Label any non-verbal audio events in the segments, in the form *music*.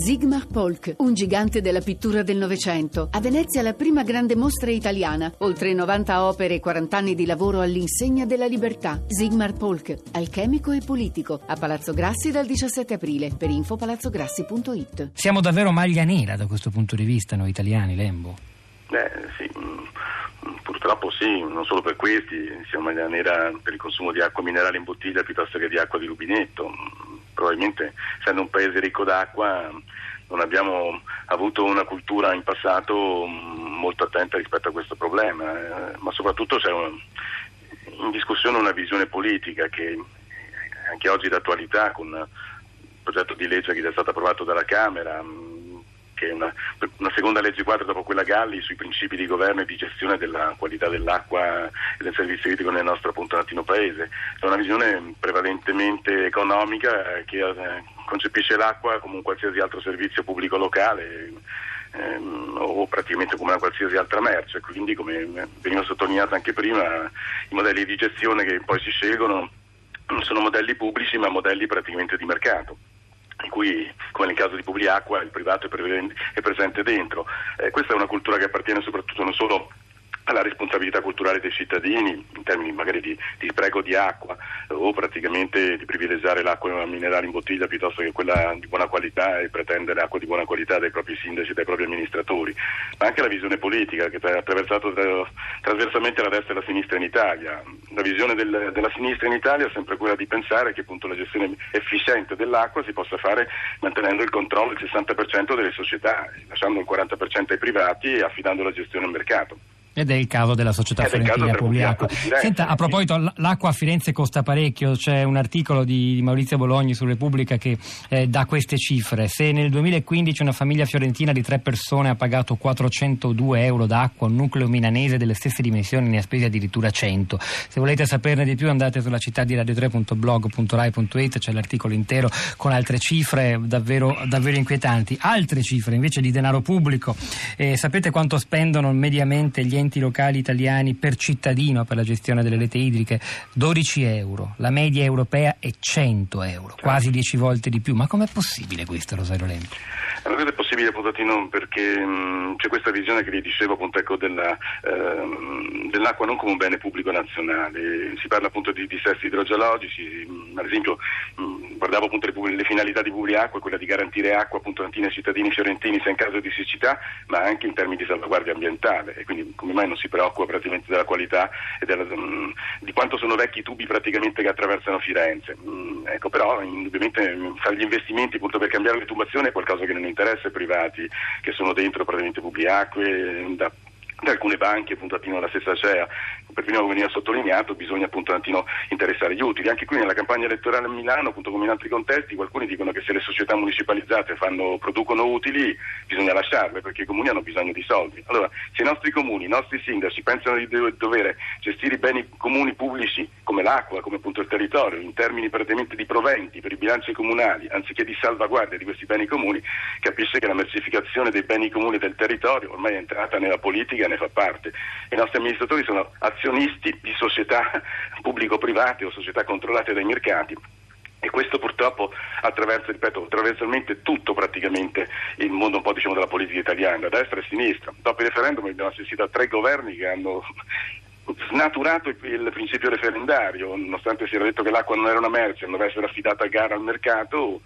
Sigmar Polk, un gigante della pittura del Novecento. A Venezia la prima grande mostra italiana. Oltre 90 opere e 40 anni di lavoro all'insegna della libertà. Sigmar Polk, alchemico e politico. A Palazzo Grassi dal 17 aprile. Per info palazzograssi.it. Siamo davvero maglia nera da questo punto di vista, noi italiani, Lembo? Eh, sì, mm, purtroppo sì, non solo per questi, siamo maglia nera per il consumo di acqua minerale in bottiglia piuttosto che di acqua di rubinetto probabilmente essendo un paese ricco d'acqua non abbiamo avuto una cultura in passato mm, molto attenta rispetto a questo problema, eh, ma soprattutto c'è un, in discussione una visione politica che anche oggi d'attualità con il progetto di legge che è stato approvato dalla Camera mm, che è una, una, seconda legge quadro dopo quella Galli sui principi di governo e di gestione della qualità dell'acqua e del servizio idrico nel nostro appunto latino paese. È una visione prevalentemente economica eh, che eh, concepisce l'acqua come un qualsiasi altro servizio pubblico locale ehm, o praticamente come una qualsiasi altra merce, quindi come veniva sottolineato anche prima i modelli di gestione che poi si scelgono non sono modelli pubblici ma modelli praticamente di mercato in cui, come nel caso di Publiacqua, il privato è presente dentro. Eh, questa è una cultura che appartiene soprattutto non solo alla responsabilità culturale dei cittadini in termini magari di, di spreco di acqua o praticamente di privilegiare l'acqua minerale in bottiglia piuttosto che quella di buona qualità e pretendere acqua di buona qualità dai propri sindaci e dai propri amministratori, ma anche la visione politica che ha attraversato trasversalmente la destra e la sinistra in Italia. La visione del, della sinistra in Italia è sempre quella di pensare che appunto la gestione efficiente dell'acqua si possa fare mantenendo il controllo del 60% delle società, lasciando il 40% ai privati e affidando la gestione al mercato. Ed è il caso della società Fiorentina Publiacqua. Senta, a proposito, l'acqua a Firenze costa parecchio, c'è un articolo di Maurizio Bologni su Repubblica che eh, dà queste cifre. Se nel 2015 una famiglia fiorentina di tre persone ha pagato 402 euro d'acqua, un nucleo milanese delle stesse dimensioni ne ha spesi addirittura 100. Se volete saperne di più andate sulla città di radio3.blog.rai.it, c'è l'articolo intero con altre cifre davvero, davvero inquietanti. Altre cifre invece di denaro pubblico. Eh, sapete quanto spendono mediamente gli enti locali italiani per cittadino per la gestione delle reti idriche 12 euro, la media europea è 100 euro, quasi 10 volte di più. Ma com'è possibile questo, Rosario Lempo? Allora, è possibile Potatino perché mh, c'è questa visione che vi dicevo appunto ecco, della, ehm, dell'acqua non come un bene pubblico nazionale, si parla appunto di dissesti idrogeologici, mh, ad esempio mh, guardavo appunto le, le, finalità di Publiacqua, quella di garantire acqua appunto ai cittadini fiorentini sia in caso di siccità ma anche in termini di salvaguardia ambientale e quindi come mai non si preoccupa praticamente della qualità e della, di quanto sono vecchi i tubi praticamente che attraversano Firenze. ecco però indubbiamente fare gli investimenti appunto per cambiare le tubazioni è qualcosa che non interessa ai privati che sono dentro praticamente Publiacque, da da alcune banche appunto attingono la stessa CEA, per prima veniva sottolineato bisogna appunto un interessare gli utili. Anche qui nella campagna elettorale a Milano, appunto come in altri contesti, qualcuno dicono che se le società municipalizzate fanno, producono utili bisogna lasciarle perché i comuni hanno bisogno di soldi. Allora, se i nostri comuni, i nostri sindaci pensano di dover gestire i beni comuni pubblici come l'acqua, come appunto il territorio, in termini praticamente di proventi per i bilanci comunali, anziché di salvaguardia di questi beni comuni, capisce che la mercificazione dei beni comuni del territorio ormai è entrata nella politica ne fa parte. I nostri amministratori sono azionisti di società *laughs* pubblico-private o società controllate dai mercati e questo purtroppo attraversa, ripeto, trasversalmente tutto praticamente il mondo un po' diciamo della politica italiana, da destra e sinistra. Dopo il referendum abbiamo assistito a tre governi che hanno *laughs* snaturato il principio referendario, nonostante si era detto che l'acqua non era una merce, non deve essere affidata a gara al mercato,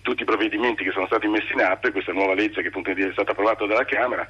tutti i provvedimenti che sono stati messi in atto e questa nuova legge che appunto è stata approvata dalla Camera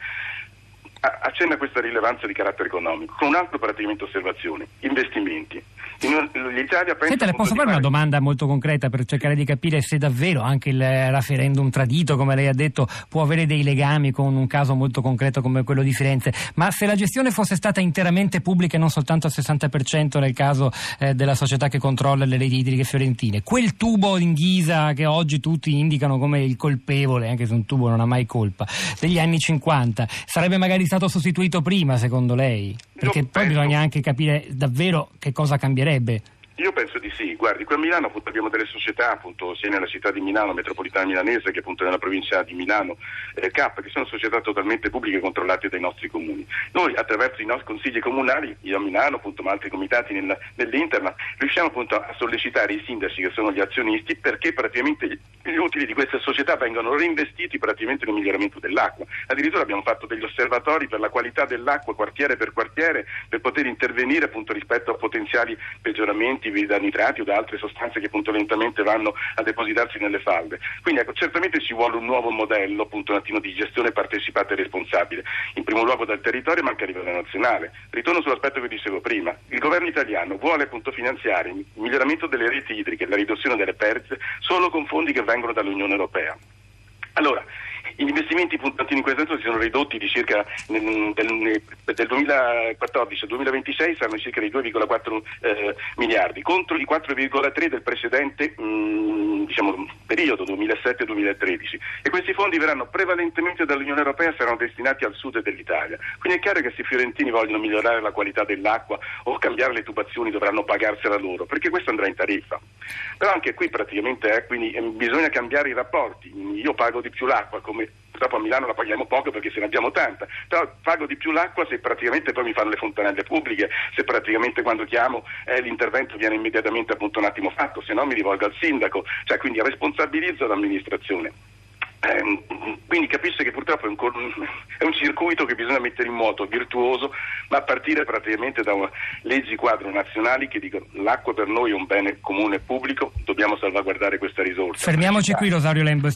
accenna questa rilevanza di carattere economico, con un'altra praticamente osservazione, investimenti. L'Italia pensa Senta, le posso fare una domanda molto concreta per cercare di capire se davvero anche il referendum tradito, come lei ha detto, può avere dei legami con un caso molto concreto come quello di Firenze, ma se la gestione fosse stata interamente pubblica e non soltanto al 60% nel caso eh, della società che controlla le reti idriche fiorentine, quel tubo in ghisa che oggi tutti indicano come il colpevole, anche se un tubo non ha mai colpa, degli anni 50, sarebbe magari stato sostituito prima secondo lei? Perché poi bisogna anche capire davvero che cosa cambierebbe. Io penso di sì, guardi, qui a Milano appunto, abbiamo delle società, appunto, sia nella città di Milano, metropolitana milanese, che appunto nella provincia di Milano, eh, K, che sono società totalmente pubbliche controllate dai nostri comuni. Noi attraverso i nostri consigli comunali, io a Milano, appunto, ma altri comitati nel, nell'Interna, riusciamo appunto a sollecitare i sindaci che sono gli azionisti perché praticamente gli utili di queste società vengano reinvestiti praticamente nel miglioramento dell'acqua. Addirittura abbiamo fatto degli osservatori per la qualità dell'acqua quartiere per quartiere per poter intervenire appunto rispetto a potenziali peggioramenti radioattivi da nitrati o da altre sostanze che appunto lentamente vanno a depositarsi nelle falde. Quindi ecco, certamente ci vuole un nuovo modello appunto un attimo di gestione partecipata e responsabile, in primo luogo dal territorio ma anche a livello nazionale. Ritorno sull'aspetto che dicevo prima, il governo italiano vuole appunto finanziare il miglioramento delle reti idriche, la riduzione delle perdite solo con fondi che vengono dall'Unione Europea. Allora, gli investimenti puntantini in questo senso si sono ridotti di circa del, del 2014 al 2026 saranno circa di 2,4 eh, miliardi contro i 4,3 del precedente mh, mm, diciamo, periodo 2007-2013 e questi fondi verranno prevalentemente dall'Unione Europea e saranno destinati al sud dell'Italia. Quindi è chiaro che se i fiorentini vogliono migliorare la qualità dell'acqua o cambiare le tubazioni dovranno pagarsela loro perché questo andrà in tariffa. Però anche qui praticamente eh, quindi, eh, bisogna cambiare i rapporti. Io pago di più l'acqua come Purtroppo a Milano la paghiamo poco perché se ne abbiamo tanta, però pago di più l'acqua se praticamente poi mi fanno le fontanelle pubbliche, se praticamente quando chiamo eh, l'intervento viene immediatamente appunto un attimo fatto, se no mi rivolgo al sindaco, cioè quindi responsabilizzo l'amministrazione. Eh, quindi capisce che purtroppo è un, è un, circuito che bisogna mettere in moto, virtuoso, ma a partire praticamente da leggi quadro nazionali che dicono l'acqua per noi è un bene comune pubblico, dobbiamo salvaguardare questa risorsa. Fermiamoci qui Rosario Lembo.